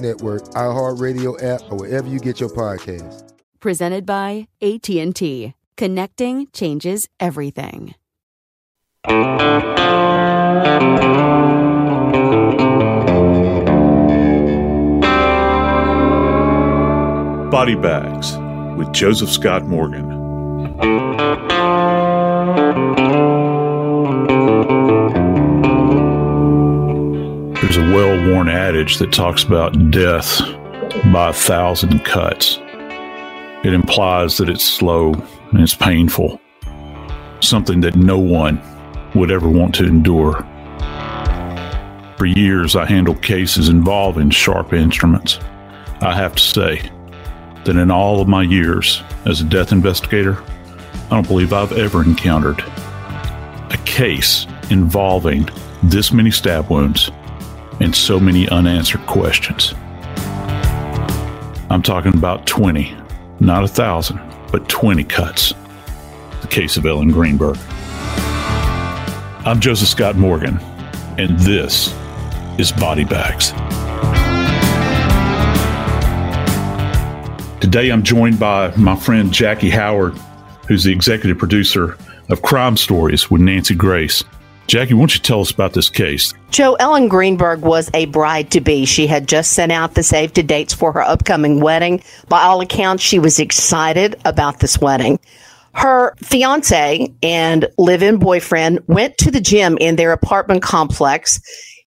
Network, iHeartRadio app, or wherever you get your podcasts. Presented by AT&T. Connecting changes everything. Body Bags with Joseph Scott Morgan. There's a well worn adage that talks about death by a thousand cuts. It implies that it's slow and it's painful, something that no one would ever want to endure. For years, I handled cases involving sharp instruments. I have to say that in all of my years as a death investigator, I don't believe I've ever encountered a case involving this many stab wounds and so many unanswered questions. I'm talking about 20, not a thousand, but 20 cuts. The case of Ellen Greenberg. I'm Joseph Scott Morgan, and this is Body Bags. Today I'm joined by my friend Jackie Howard, who's the executive producer of Crime Stories with Nancy Grace. Jackie, why don't you tell us about this case? Joe Ellen Greenberg was a bride to be. She had just sent out the save to dates for her upcoming wedding. By all accounts, she was excited about this wedding. Her fiance and live in boyfriend went to the gym in their apartment complex.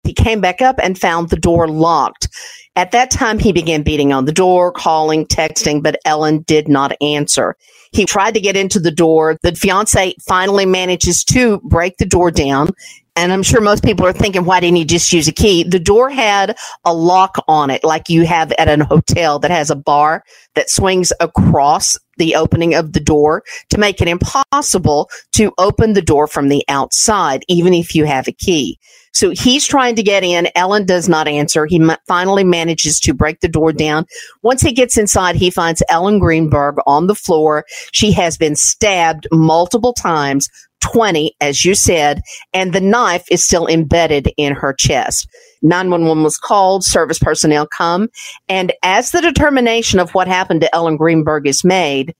He came back up and found the door locked. At that time, he began beating on the door, calling, texting, but Ellen did not answer. He tried to get into the door. The fiance finally manages to break the door down. And I'm sure most people are thinking, why didn't he just use a key? The door had a lock on it, like you have at a hotel that has a bar that swings across the opening of the door to make it impossible to open the door from the outside, even if you have a key. So he's trying to get in. Ellen does not answer. He finally manages to break the door down. Once he gets inside, he finds Ellen Greenberg on the floor. She has been stabbed multiple times 20, as you said, and the knife is still embedded in her chest. 911 was called, service personnel come, and as the determination of what happened to Ellen Greenberg is made,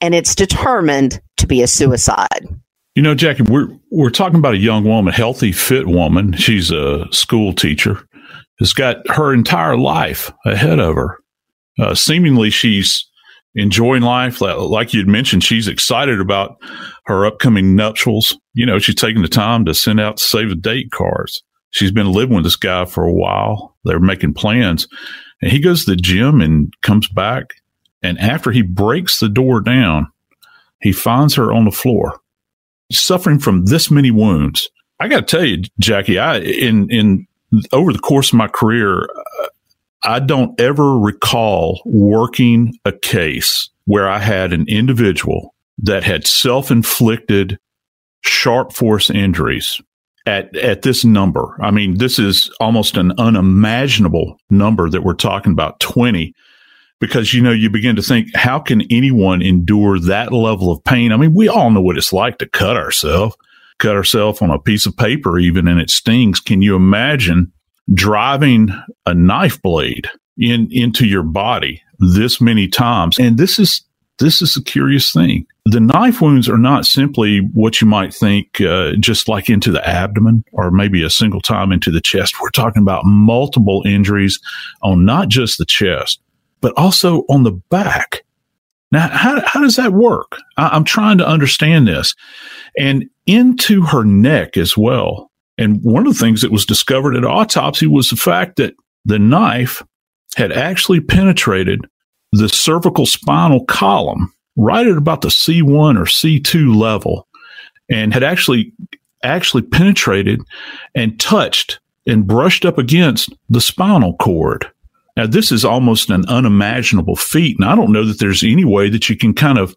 and it's determined to be a suicide. You know, Jackie, we're we're talking about a young woman, healthy, fit woman. She's a school teacher. Has got her entire life ahead of her. Uh, seemingly, she's enjoying life. Like you'd mentioned, she's excited about her upcoming nuptials. You know, she's taking the time to send out save the date cards. She's been living with this guy for a while. They're making plans. And he goes to the gym and comes back. And after he breaks the door down, he finds her on the floor, suffering from this many wounds. I got to tell you, Jackie, I in in over the course of my career, uh, I don't ever recall working a case where I had an individual that had self-inflicted sharp force injuries at at this number. I mean, this is almost an unimaginable number that we're talking about 20 because you know you begin to think how can anyone endure that level of pain? I mean, we all know what it's like to cut ourselves, cut ourselves on a piece of paper even and it stings. Can you imagine driving a knife blade in into your body this many times? And this is this is a curious thing. The knife wounds are not simply what you might think, uh, just like into the abdomen or maybe a single time into the chest. We're talking about multiple injuries on not just the chest, but also on the back. Now, how, how does that work? I, I'm trying to understand this. And into her neck as well. And one of the things that was discovered at autopsy was the fact that the knife had actually penetrated the cervical spinal column right at about the C1 or C2 level and had actually actually penetrated and touched and brushed up against the spinal cord. Now, this is almost an unimaginable feat. And I don't know that there's any way that you can kind of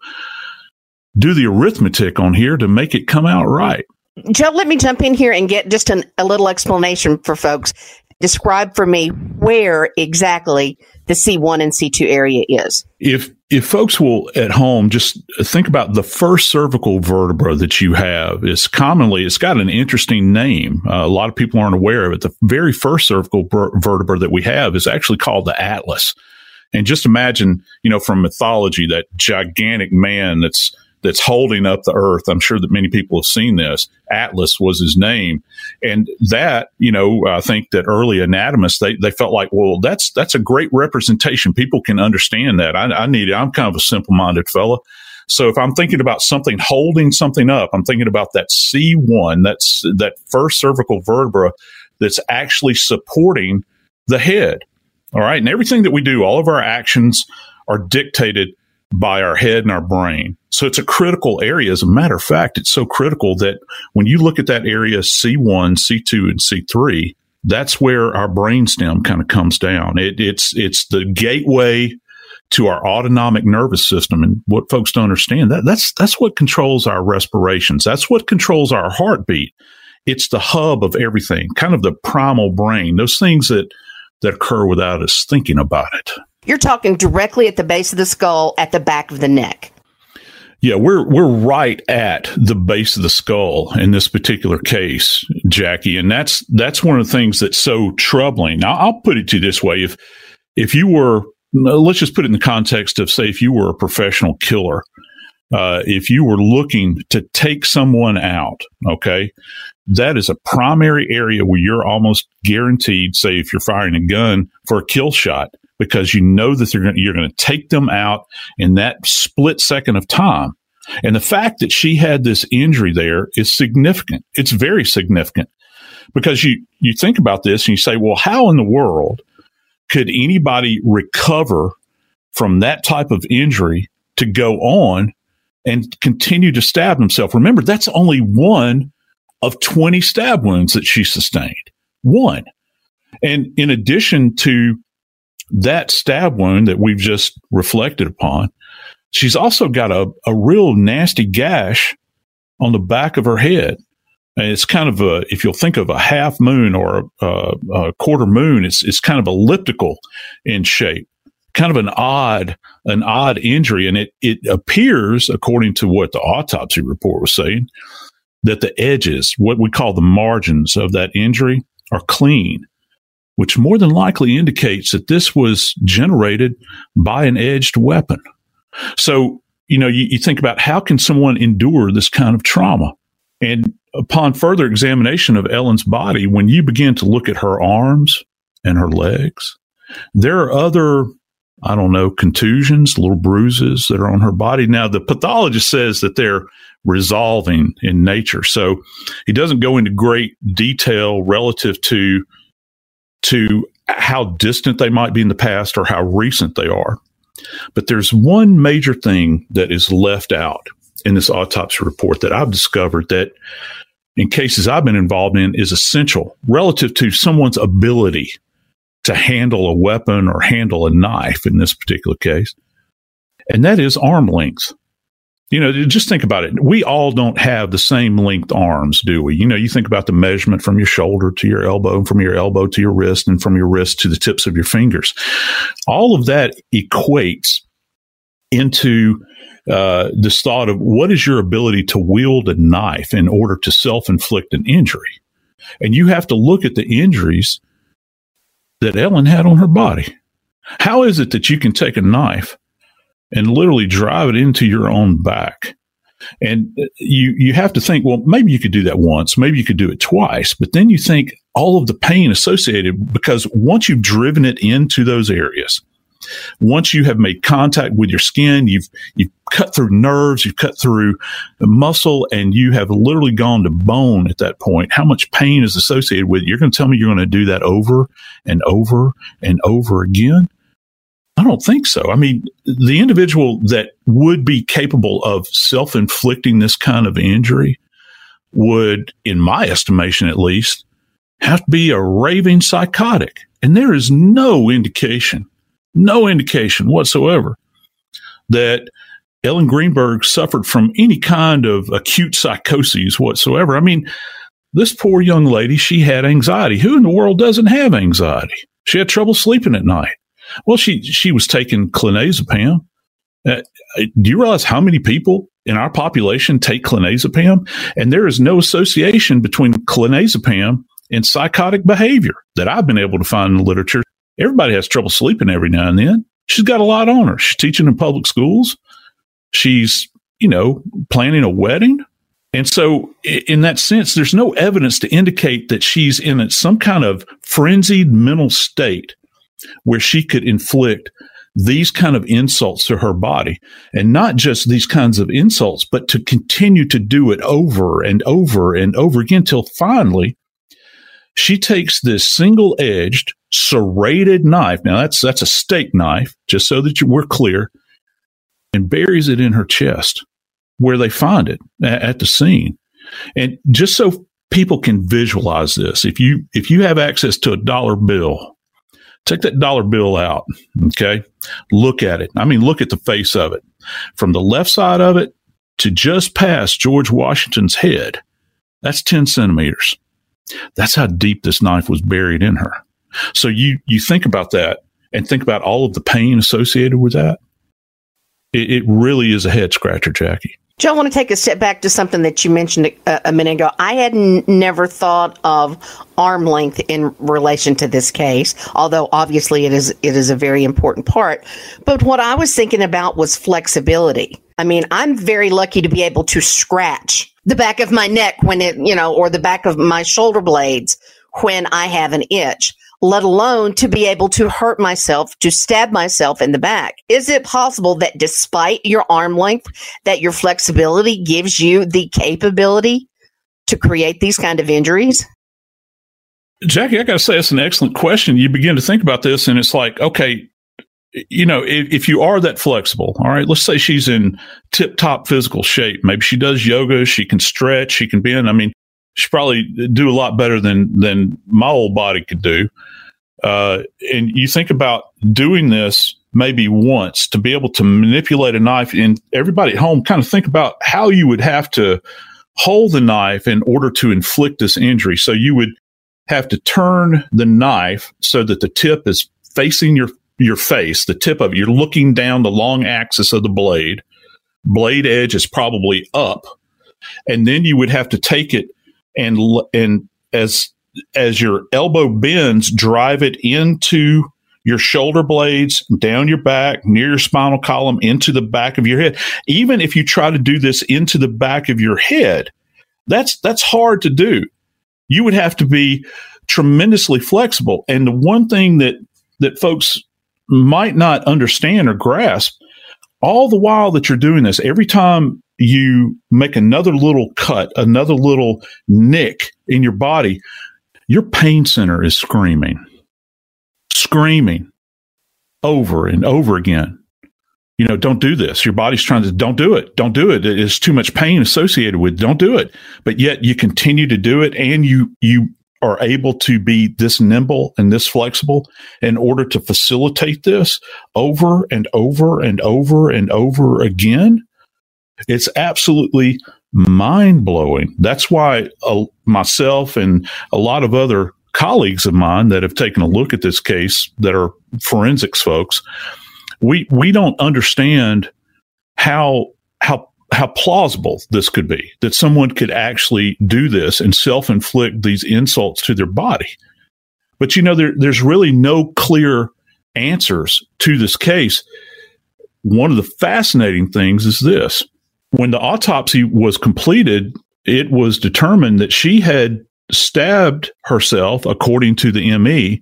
do the arithmetic on here to make it come out right. Joe, let me jump in here and get just an, a little explanation for folks. Describe for me where exactly the C1 and C2 area is. If if folks will at home just think about the first cervical vertebra that you have is commonly it's got an interesting name. Uh, a lot of people aren't aware of it. The very first cervical ver- vertebra that we have is actually called the atlas. And just imagine, you know, from mythology, that gigantic man that's that's holding up the earth. I'm sure that many people have seen this. Atlas was his name. And that, you know, I think that early anatomists, they, they felt like, well, that's, that's a great representation. People can understand that. I, I need it. I'm kind of a simple minded fella. So if I'm thinking about something holding something up, I'm thinking about that C1, that's that first cervical vertebra that's actually supporting the head. All right. And everything that we do, all of our actions are dictated by our head and our brain. So it's a critical area. As a matter of fact, it's so critical that when you look at that area C1, C2, and C3, that's where our brainstem kind of comes down. It, it's it's the gateway to our autonomic nervous system. And what folks don't understand that that's that's what controls our respirations. That's what controls our heartbeat. It's the hub of everything, kind of the primal brain. Those things that that occur without us thinking about it. You're talking directly at the base of the skull, at the back of the neck. Yeah, we're we're right at the base of the skull in this particular case, Jackie, and that's that's one of the things that's so troubling. Now, I'll put it to you this way: if if you were, let's just put it in the context of, say, if you were a professional killer, uh, if you were looking to take someone out, okay, that is a primary area where you're almost guaranteed, say, if you're firing a gun for a kill shot, because you know that gonna, you're going to take them out in that split second of time. And the fact that she had this injury there is significant. It's very significant because you, you think about this and you say, well, how in the world could anybody recover from that type of injury to go on and continue to stab himself? Remember, that's only one of 20 stab wounds that she sustained. One. And in addition to that stab wound that we've just reflected upon, she's also got a, a real nasty gash on the back of her head. And it's kind of a, if you'll think of a half moon or a, a, quarter moon, it's, it's kind of elliptical in shape, kind of an odd, an odd injury. And it, it appears, according to what the autopsy report was saying, that the edges, what we call the margins of that injury, are clean which more than likely indicates that this was generated by an edged weapon. So, you know, you, you, think about how can someone endure this kind of trauma? And upon further examination of Ellen's body, when you begin to look at her arms and her legs, there are other, I don't know, contusions, little bruises that are on her body. Now, the pathologist says that they're resolving in nature. So he doesn't go into great detail relative to to how distant they might be in the past or how recent they are. But there's one major thing that is left out in this autopsy report that I've discovered that in cases I've been involved in is essential relative to someone's ability to handle a weapon or handle a knife in this particular case. And that is arm length you know, just think about it. We all don't have the same length arms, do we? You know, you think about the measurement from your shoulder to your elbow, and from your elbow to your wrist, and from your wrist to the tips of your fingers. All of that equates into uh, this thought of what is your ability to wield a knife in order to self inflict an injury. And you have to look at the injuries that Ellen had on her body. How is it that you can take a knife and literally drive it into your own back. And you you have to think, well, maybe you could do that once, maybe you could do it twice, but then you think all of the pain associated because once you've driven it into those areas, once you have made contact with your skin, you've you've cut through nerves, you've cut through muscle, and you have literally gone to bone at that point. How much pain is associated with it? You're going to tell me you're going to do that over and over and over again? I don't think so. I mean, the individual that would be capable of self inflicting this kind of injury would, in my estimation at least, have to be a raving psychotic. And there is no indication, no indication whatsoever that Ellen Greenberg suffered from any kind of acute psychoses whatsoever. I mean, this poor young lady, she had anxiety. Who in the world doesn't have anxiety? She had trouble sleeping at night. Well, she she was taking clonazepam. Uh, do you realize how many people in our population take clonazepam? And there is no association between clonazepam and psychotic behavior that I've been able to find in the literature. Everybody has trouble sleeping every now and then. She's got a lot on her. She's teaching in public schools. She's, you know, planning a wedding. And so, in that sense, there's no evidence to indicate that she's in some kind of frenzied mental state where she could inflict these kind of insults to her body and not just these kinds of insults, but to continue to do it over and over and over again till finally she takes this single edged serrated knife. Now that's, that's a steak knife, just so that you, we're clear and buries it in her chest where they find it at, at the scene. And just so people can visualize this, if you, if you have access to a dollar bill Take that dollar bill out. Okay. Look at it. I mean, look at the face of it from the left side of it to just past George Washington's head. That's 10 centimeters. That's how deep this knife was buried in her. So you, you think about that and think about all of the pain associated with that. It, it really is a head scratcher, Jackie. Joe, I want to take a step back to something that you mentioned a, a minute ago. I had n- never thought of arm length in relation to this case, although obviously it is it is a very important part. But what I was thinking about was flexibility. I mean, I'm very lucky to be able to scratch the back of my neck when it, you know, or the back of my shoulder blades when I have an itch let alone to be able to hurt myself, to stab myself in the back. Is it possible that despite your arm length, that your flexibility gives you the capability to create these kind of injuries? Jackie, I got to say, it's an excellent question. You begin to think about this, and it's like, okay, you know, if, if, you are that flexible, all right, let's say she's in tip top physical shape. Maybe she does yoga, she can stretch, she can bend. I mean, she probably do a lot better than than my old body could do. Uh, and you think about doing this maybe once to be able to manipulate a knife, and everybody at home kind of think about how you would have to hold the knife in order to inflict this injury. So you would have to turn the knife so that the tip is facing your your face, the tip of it. You're looking down the long axis of the blade. Blade edge is probably up, and then you would have to take it and and as as your elbow bends, drive it into your shoulder blades, down your back, near your spinal column, into the back of your head. Even if you try to do this into the back of your head, That's that's hard to do. You would have to be tremendously flexible. And the one thing that that folks might not understand or grasp, all the while that you're doing this, every time you make another little cut, another little nick in your body, your pain center is screaming, screaming over and over again. You know, don't do this. Your body's trying to, don't do it. Don't do it. It's too much pain associated with, don't do it. But yet you continue to do it and you, you are able to be this nimble and this flexible in order to facilitate this over and over and over and over again. It's absolutely mind blowing. That's why uh, myself and a lot of other colleagues of mine that have taken a look at this case that are forensics folks we we don't understand how how how plausible this could be that someone could actually do this and self-inflict these insults to their body. But you know there, there's really no clear answers to this case. One of the fascinating things is this when the autopsy was completed it was determined that she had stabbed herself according to the ME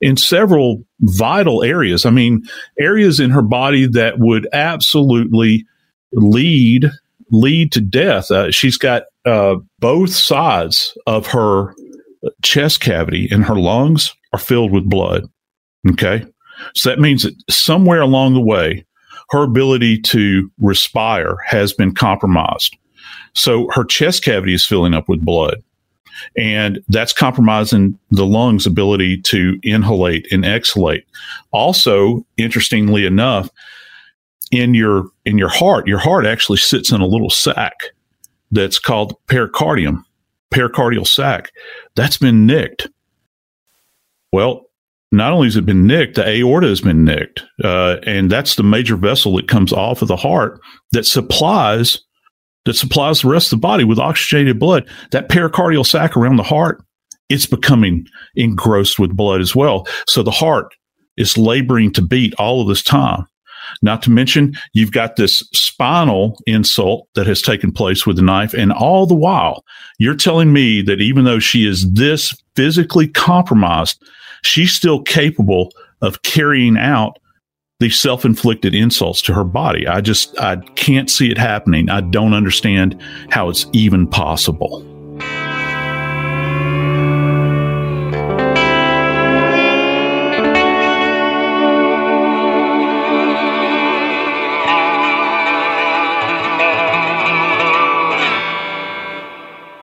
in several vital areas. I mean, areas in her body that would absolutely lead lead to death. Uh, she's got uh, both sides of her chest cavity and her lungs are filled with blood. Okay, so that means that somewhere along the way, her ability to respire has been compromised. So her chest cavity is filling up with blood and that's compromising the lungs' ability to inhalate and exhalate. Also, interestingly enough, in your in your heart, your heart actually sits in a little sac that's called pericardium, pericardial sac. That's been nicked. Well, not only has it been nicked, the aorta has been nicked, uh, and that's the major vessel that comes off of the heart that supplies that supplies the rest of the body with oxygenated blood, that pericardial sac around the heart, it's becoming engrossed with blood as well. So the heart is laboring to beat all of this time. Not to mention, you've got this spinal insult that has taken place with the knife. And all the while, you're telling me that even though she is this physically compromised, she's still capable of carrying out these self-inflicted insults to her body. I just I can't see it happening. I don't understand how it's even possible.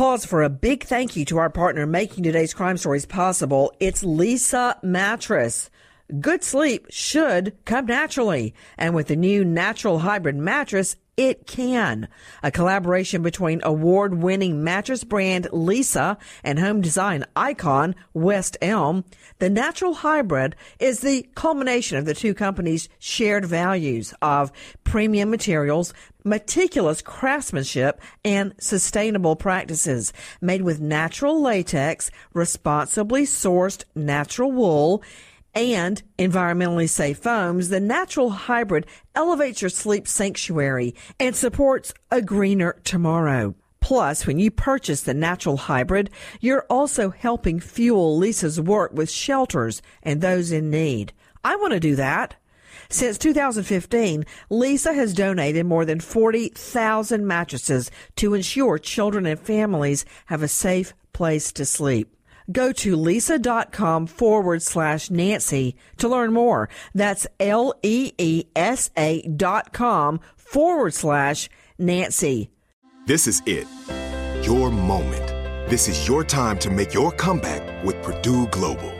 Pause for a big thank you to our partner making today's crime stories possible. It's Leesa Mattress. Good sleep should come naturally. And with the new natural hybrid mattress, it can. A collaboration between award winning mattress brand Leesa and home design icon West Elm. The natural hybrid is the culmination of the two companies' shared values of premium materials, meticulous craftsmanship, and sustainable practices. Made with natural latex, responsibly sourced natural wool, and environmentally safe foams, the natural hybrid elevates your sleep sanctuary and supports a greener tomorrow. Plus, when you purchase the natural hybrid, you're also helping fuel Leesa's work with shelters and those in need. I want to do that. Since 2015, Leesa has donated more than 40,000 mattresses to ensure children and families have a safe place to sleep. Go to leesa.com forward slash Nancy to learn more. That's L E E S A dot com forward slash Nancy. This is it. Your moment. This is your time to make your comeback with Purdue Global.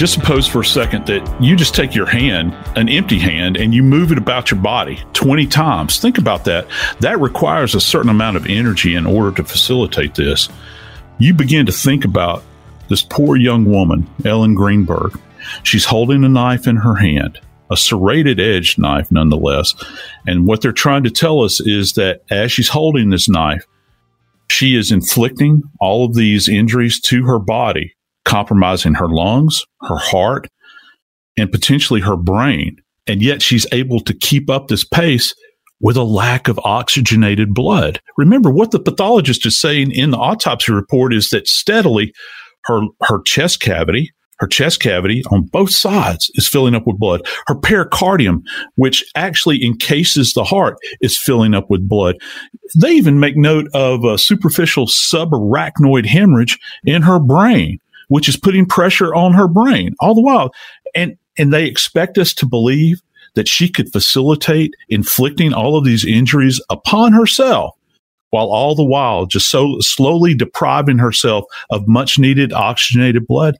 just suppose for a second that you just take your hand, an empty hand, and you move it about your body 20 times. Think about that. That requires a certain amount of energy in order to facilitate this. You begin to think about this poor young woman, Ellen Greenberg. She's holding a knife in her hand, a serrated edged knife nonetheless. And what they're trying to tell us is that as she's holding this knife, she is inflicting all of these injuries to her body compromising her lungs, her heart, and potentially her brain. And yet she's able to keep up this pace with a lack of oxygenated blood. Remember what the pathologist is saying in the autopsy report is that steadily her, her chest cavity, her chest cavity on both sides is filling up with blood. Her pericardium, which actually encases the heart, is filling up with blood. They even make note of a superficial subarachnoid hemorrhage in her brain which is putting pressure on her brain all the while. And, and they expect us to believe that she could facilitate inflicting all of these injuries upon herself while all the while just so slowly depriving herself of much needed oxygenated blood.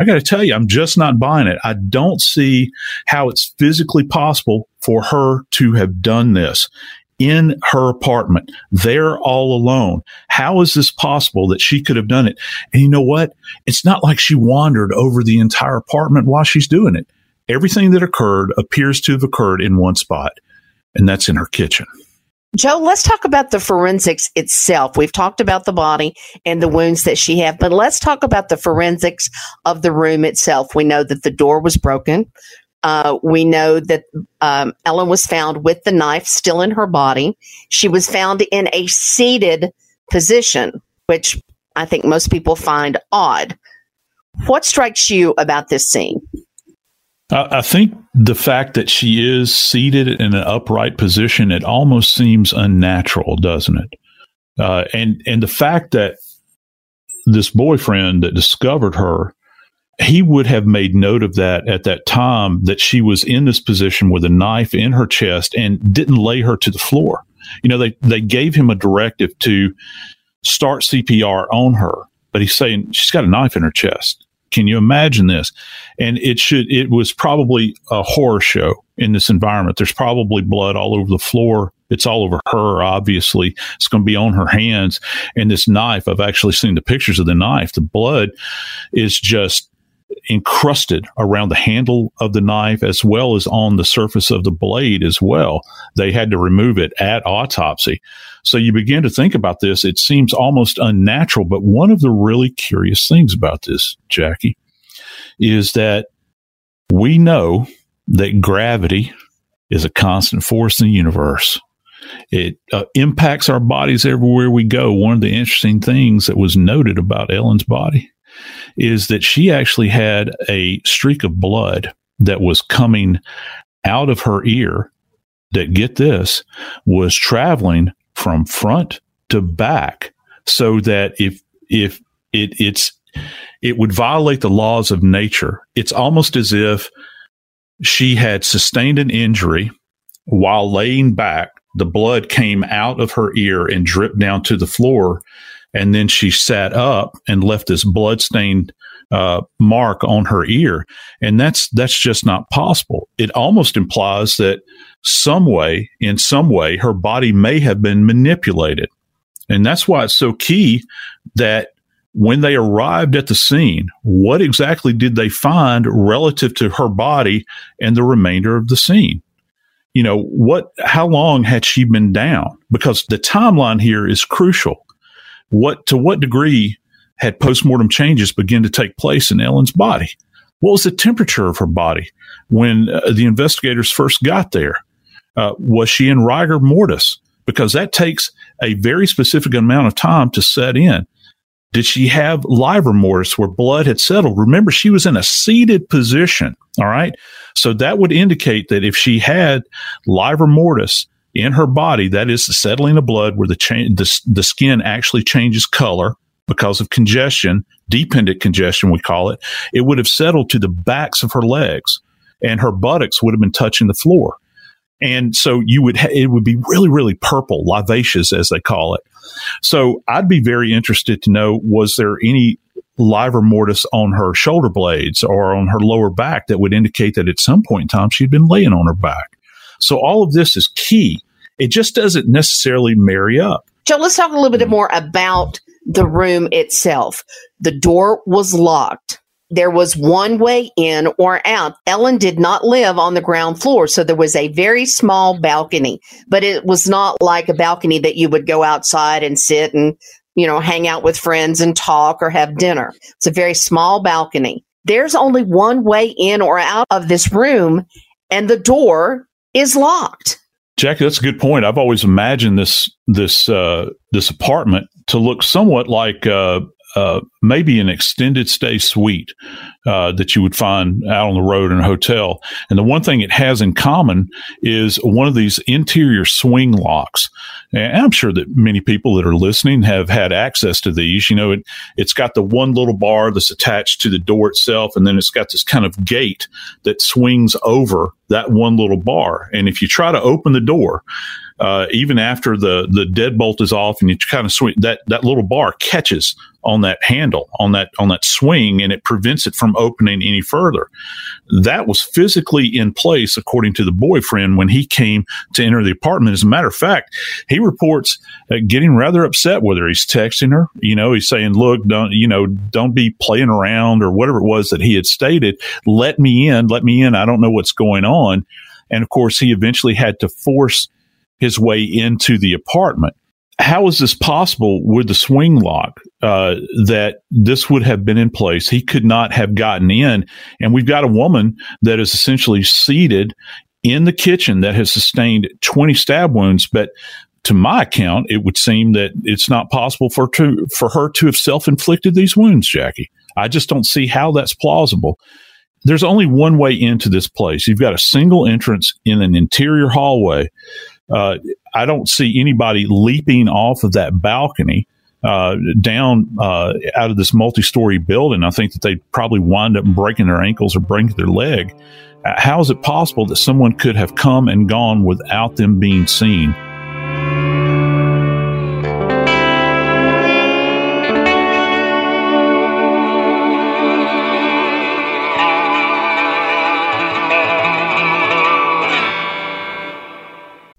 I got to tell you, I'm just not buying it. I don't see how it's physically possible for her to have done this in her apartment, there all alone. How is this possible that she could have done it? And you know what? It's not like she wandered over the entire apartment while she's doing it. Everything that occurred appears to have occurred in one spot, and that's in her kitchen. Joe, let's talk about the forensics itself. We've talked about the body and the wounds that she had, but let's talk about the forensics of the room itself. We know that the door was broken. Uh, we know that um, Ellen was found with the knife still in her body. She was found in a seated position, which I think most people find odd. What strikes you about this scene? I think the fact that she is seated in an upright position, it almost seems unnatural, doesn't it? Uh, and and the fact that this boyfriend that discovered her he would have made note of that at that time that she was in this position with a knife in her chest and didn't lay her to the floor. You know, they, they gave him a directive to start CPR on her, but he's saying she's got a knife in her chest. Can you imagine this? And it should, it was probably a horror show in this environment. There's probably blood all over the floor. It's all over her, obviously. It's going to be on her hands. And this knife, I've actually seen the pictures of the knife. The blood is just encrusted around the handle of the knife as well as on the surface of the blade as well. They had to remove it at autopsy. So you begin to think about this. It seems almost unnatural, but one of the really curious things about this, Jackie, is that we know that gravity is a constant force in the universe. It uh, impacts our bodies everywhere we go. One of the interesting things that was noted about Ellen's body is that she actually had a streak of blood that was coming out of her ear that get this was traveling from front to back so that if if it it's it would violate the laws of nature it's almost as if she had sustained an injury while laying back. The blood came out of her ear and dripped down to the floor. And then she sat up and left this bloodstained uh, mark on her ear. And that's, that's just not possible. It almost implies that some way, in some way, her body may have been manipulated. And that's why it's so key that when they arrived at the scene, what exactly did they find relative to her body and the remainder of the scene? You know, what, how long had she been down? Because the timeline here is crucial. What, to what degree had postmortem changes begin to take place in Ellen's body? What was the temperature of her body when uh, the investigators first got there? Uh, was she in rigor mortis? Because that takes a very specific amount of time to set in. Did she have livor mortis where blood had settled? Remember, she was in a seated position. All right. So that would indicate that if she had livor mortis in her body, that is the settling of blood where the, cha- the, the skin actually changes color because of congestion, dependent congestion, we call it, it would have settled to the backs of her legs and her buttocks would have been touching the floor. And so you would, ha- it would be really, really purple, livaceous as they call it. So I'd be very interested to know, was there any livor mortis on her shoulder blades or on her lower back that would indicate that at some point in time she'd been laying on her back. So all of this is key. It just doesn't necessarily marry up. Joe, let's talk a little bit mm-hmm. more about the room itself. The door was locked there was one way in or out. Ellen did not live on the ground floor, so there was a very small balcony, but it was not like a balcony that you would go outside and sit and, you know, hang out with friends and talk or have dinner. It's a very small balcony. There's only one way in or out of this room, and the door is locked. Jackie, that's a good point. I've always imagined this this uh, this apartment to look somewhat like uh, uh, maybe an extended stay suite uh, that you would find out on the road in a hotel. And the one thing it has in common is one of these interior swing locks. And I'm sure that many people that are listening have had access to these. You know, it, it's got the one little bar that's attached to the door itself, and then it's got this kind of gate that swings over that one little bar. And if you try to open the door, uh, even after the the deadbolt is off and you kind of swing that that little bar catches on that handle on that on that swing and it prevents it from opening any further. That was physically in place according to the boyfriend when he came to enter the apartment. As a matter of fact he reports uh, getting rather upset with her he's texting her you know he's saying look don't you know don't be playing around or whatever it was that he had stated. Let me in let me in. I don't know what's going on. And of course he eventually had to force his way into the apartment. How is this possible with the swing lock uh, that this would have been in place? He could not have gotten in. And we've got a woman that is essentially seated in the kitchen that has sustained 20 stab wounds. But to my account, it would seem that it's not possible for, to, for her to have self inflicted these wounds, Jackie. I just don't see how that's plausible there's only one way into this place. You've got a single entrance in an interior hallway uh, I don't see anybody leaping off of that balcony uh, down uh, out of this multi-story building. I think that they probably wind up breaking their ankles or breaking their leg. Uh, how is it possible that someone could have come and gone without them being seen?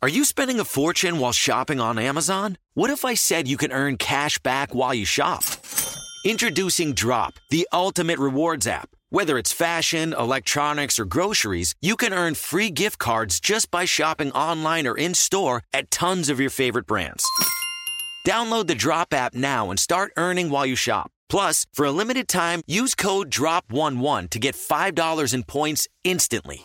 Are you spending a fortune while shopping on Amazon? What if I said you can earn cash back while you shop? Introducing Drop, the ultimate rewards app. Whether it's fashion, electronics, or groceries, you can earn free gift cards just by shopping online or in store at tons of your favorite brands. Download the Drop app now and start earning while you shop. Plus, for a limited time, use code DROP11 to get $5 in points instantly.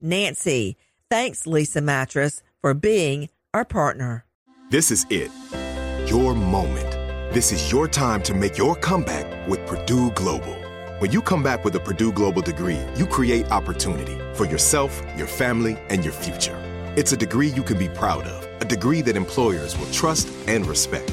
Nancy. Thanks, Leesa Mattress, for being our partner. This is it. Your moment. This is your time to make your comeback with Purdue Global. When you come back with a Purdue Global degree, you create opportunity for yourself, your family, and your future. It's a degree you can be proud of, a degree that employers will trust and respect.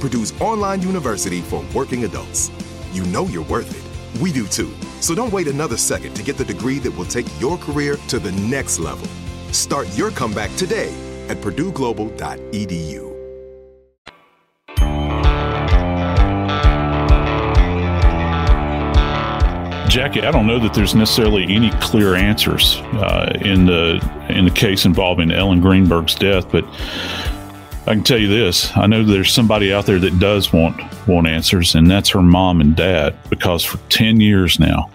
Purdue's online university for working adults. You know you're worth it. We do too. So don't wait another second to get the degree that will take your career to the next level. Start your comeback today at purdueglobal.edu. Jackie, I don't know that there's necessarily any clear answers uh, in the in the case involving Ellen Greenberg's death, but I can tell you this: I know there's somebody out there that does want want answers, and that's her mom and dad. Because for ten years now,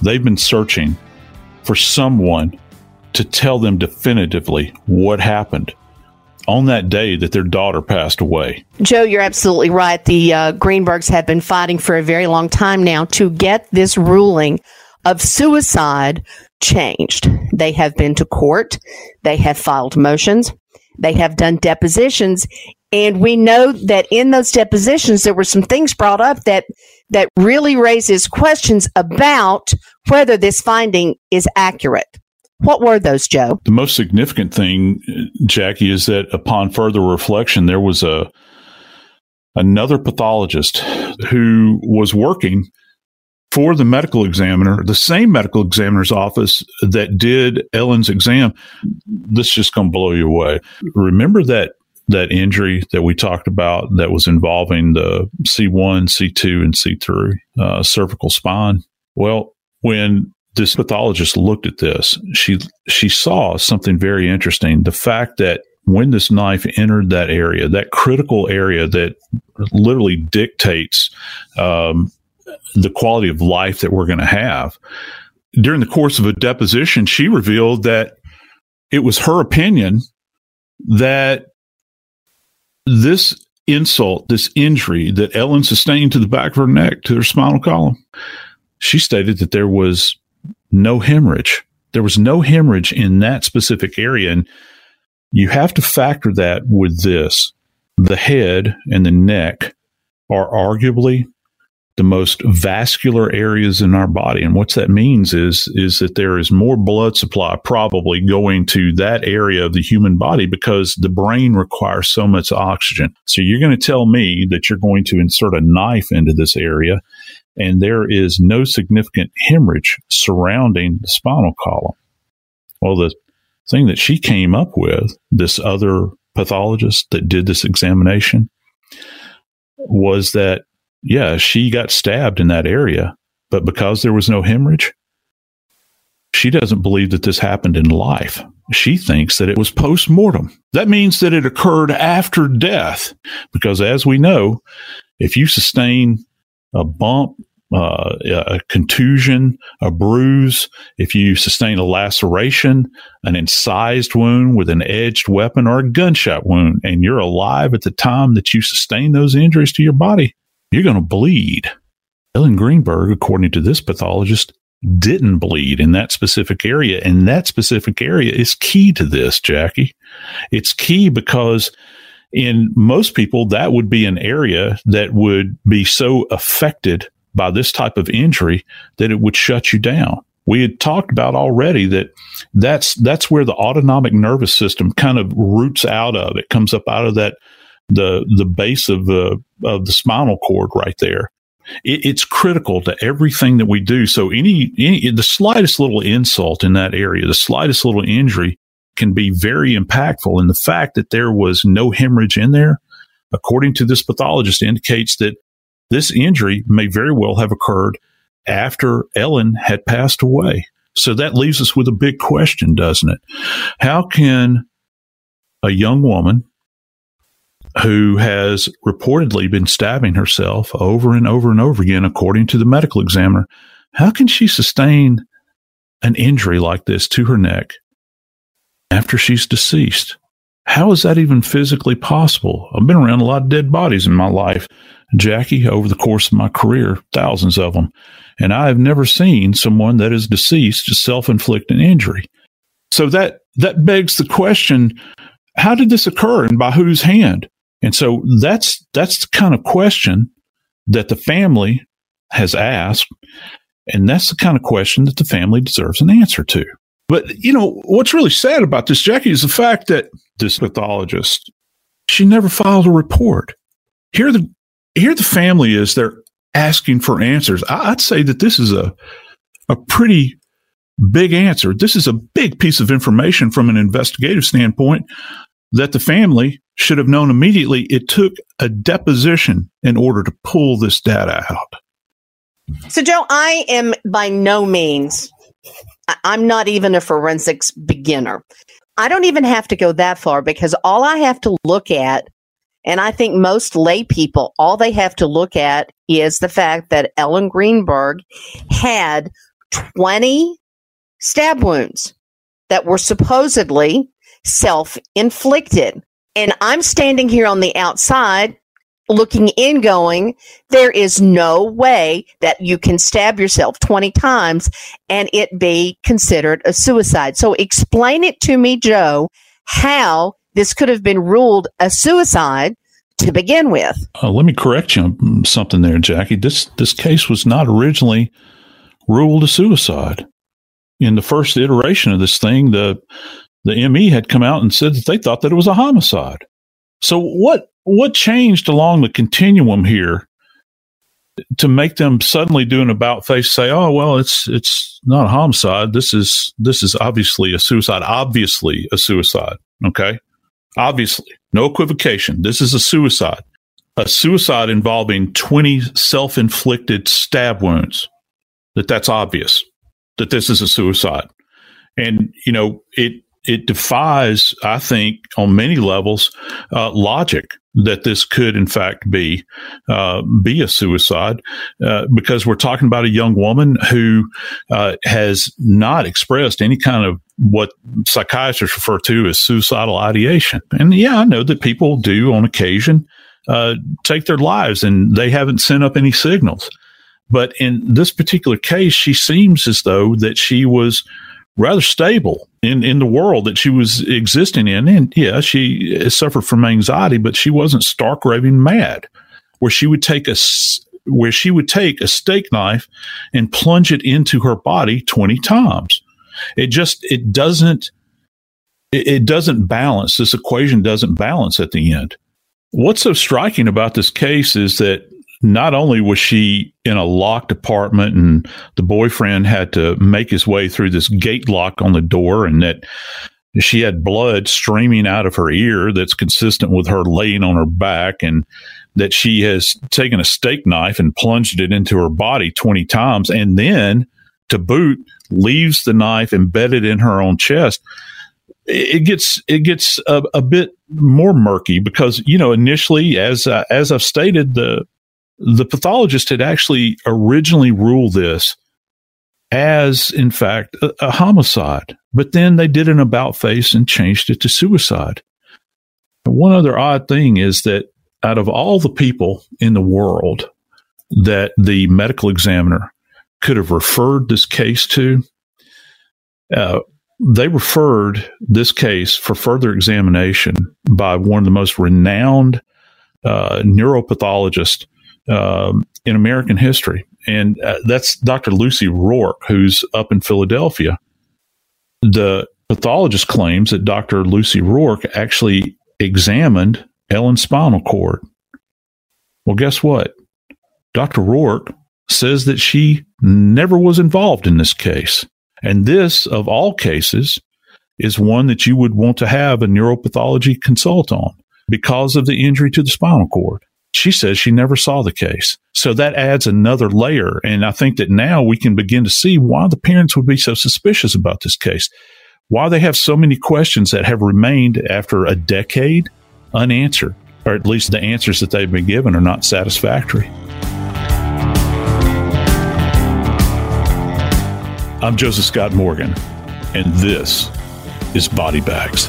they've been searching for someone to tell them definitively what happened on that day that their daughter passed away. Joe, you're absolutely right. The uh, Greenbergs have been fighting for a very long time now to get this ruling of suicide changed. They have been to court, they have filed motions, they have done depositions, and we know that in those depositions there were some things brought up that that really raises questions about whether this finding is accurate. What were those, Joe? The most significant thing, Jackie, is that upon further reflection, there was a another pathologist who was working for the medical examiner, the same medical examiner's office that did Ellen's exam. This is just going to blow you away. Remember that that injury that we talked about that was involving the C1, C2, and C3 uh, cervical spine? Well, when this pathologist looked at this, she she saw something very interesting. The fact that when this knife entered that area, that critical area that literally dictates um, the quality of life that we're going to have. During the course of a deposition, she revealed that it was her opinion that this insult, this injury that Ellen sustained to the back of her neck, to her spinal column, she stated that there was no hemorrhage. There was no hemorrhage in that specific area. And you have to factor that with this the head and the neck are arguably the most vascular areas in our body and what that means is is that there is more blood supply probably going to that area of the human body because the brain requires so much oxygen so you're going to tell me that you're going to insert a knife into this area and there is no significant hemorrhage surrounding the spinal column. Well, the thing that she came up with, this other pathologist that did this examination, was that, yeah, she got stabbed in that area, but because there was no hemorrhage, she doesn't believe that this happened in life. She thinks that it was post mortem. That means that it occurred after death, because as we know, if you sustain a bump uh, a contusion, a bruise, if you sustain a laceration, an incised wound with an edged weapon, or a gunshot wound, and you're alive at the time that you sustain those injuries to your body, you're going to bleed. Ellen Greenberg, according to this pathologist, didn't bleed in that specific area. And that specific area is key to this, Jackie. It's key because in most people, that would be an area that would be so affected by this type of injury that it would shut you down. We had talked about already that that's that's where the autonomic nervous system kind of roots out of. It comes up out of that the the base of the of the spinal cord right there. It, it's critical to everything that we do. So any, any the slightest little insult in that area, the slightest little injury can be very impactful. And the fact that there was no hemorrhage in there, according to this pathologist, indicates that this injury may very well have occurred after Ellen had passed away. So that leaves us with a big question, doesn't it? How can a young woman who has reportedly been stabbing herself over and over and over again, according to the medical examiner, how can she sustain an injury like this to her neck after she's deceased? How is that even physically possible? I've been around a lot of dead bodies in my life. Jackie, over the course of my career, thousands of them. And I have never seen someone that is deceased self inflict an injury. So that, that begs the question how did this occur and by whose hand? And so that's, that's the kind of question that the family has asked. And that's the kind of question that the family deserves an answer to. But, you know, what's really sad about this, Jackie, is the fact that this pathologist, she never filed a report. Here the here the family is they're asking for answers. I'd say that this is a a pretty big answer. This is a big piece of information from an investigative standpoint that the family should have known immediately. It took a deposition in order to pull this data out. So, Joe, I am by no means, I'm not even a forensics beginner. I don't even have to go that far because all I have to look at and I think most lay people, all they have to look at is the fact that Ellen Greenberg had 20 stab wounds that were supposedly self inflicted. And I'm standing here on the outside looking in going, there is no way that you can stab yourself 20 times and it be considered a suicide. So explain it to me, Joe, how this could have been ruled a suicide to begin with. Uh, let me correct you on something there, Jackie. This this case was not originally ruled a suicide. In the first iteration of this thing, the the ME had come out and said that they thought that it was a homicide. So what what changed along the continuum here to make them suddenly do an about face say, "Oh, well, it's it's not a homicide. This is this is obviously a suicide. Obviously a suicide." Okay, Obviously, no equivocation. This is a suicide. A suicide involving 20 self inflicted stab wounds. That that's obvious that this is a suicide. And, you know, it, it defies, I think, on many levels, uh, logic that this could, in fact, be uh, be a suicide, uh, because we're talking about a young woman who uh, has not expressed any kind of what psychiatrists refer to as suicidal ideation. And yeah, I know that people do on occasion uh, take their lives, and they haven't sent up any signals. But in this particular case, she seems as though that she was rather stable in, in the world that she was existing in. And yeah, she suffered from anxiety, but she wasn't stark raving mad where she would take a, where she would take a steak knife and plunge it into her body 20 times. It just, it doesn't, it, it doesn't balance. This equation doesn't balance at the end. What's so striking about this case is that not only was she in a locked apartment and the boyfriend had to make his way through this gate lock on the door and that she had blood streaming out of her ear that's consistent with her laying on her back and that she has taken a steak knife and plunged it into her body 20 times and then to boot leaves the knife embedded in her own chest. It gets it gets a, a, bit more murky because you know initially as uh, as I've stated the the pathologist had actually originally ruled this as, in fact, a, a homicide, but then they did an about face and changed it to suicide. One other odd thing is that out of all the people in the world that the medical examiner could have referred this case to, uh, they referred this case for further examination by one of the most renowned uh, neuropathologists um, in American history. And uh, that's Dr. Lucy Rorke, who's up in Philadelphia. The pathologist claims that Dr. Lucy Rorke actually examined Ellen's spinal cord. Well, guess what? Dr. Rorke says that she never was involved in this case. And this, of all cases, is one that you would want to have a neuropathology consult on because of the injury to the spinal cord. She says she never saw the case. So that adds another layer. And I think that now we can begin to see why the parents would be so suspicious about this case, why they have so many questions that have remained after a decade unanswered, or at least the answers that they've been given are not satisfactory. I'm Joseph Scott Morgan, and this is Body Bags.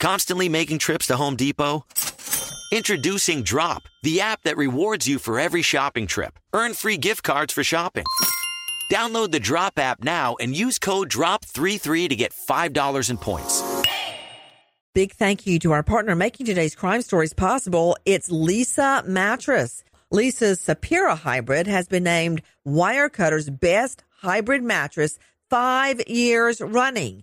Constantly making trips to Home Depot? Introducing Drop, the app that rewards you for every shopping trip. Earn free gift cards for shopping. Download the Drop app now and use code DROP33 to get $5 in points. Big thank you to our partner making today's crime stories possible. It's Leesa Mattress. Leesa's Sapira Hybrid has been named Wirecutter's best hybrid mattress five years running.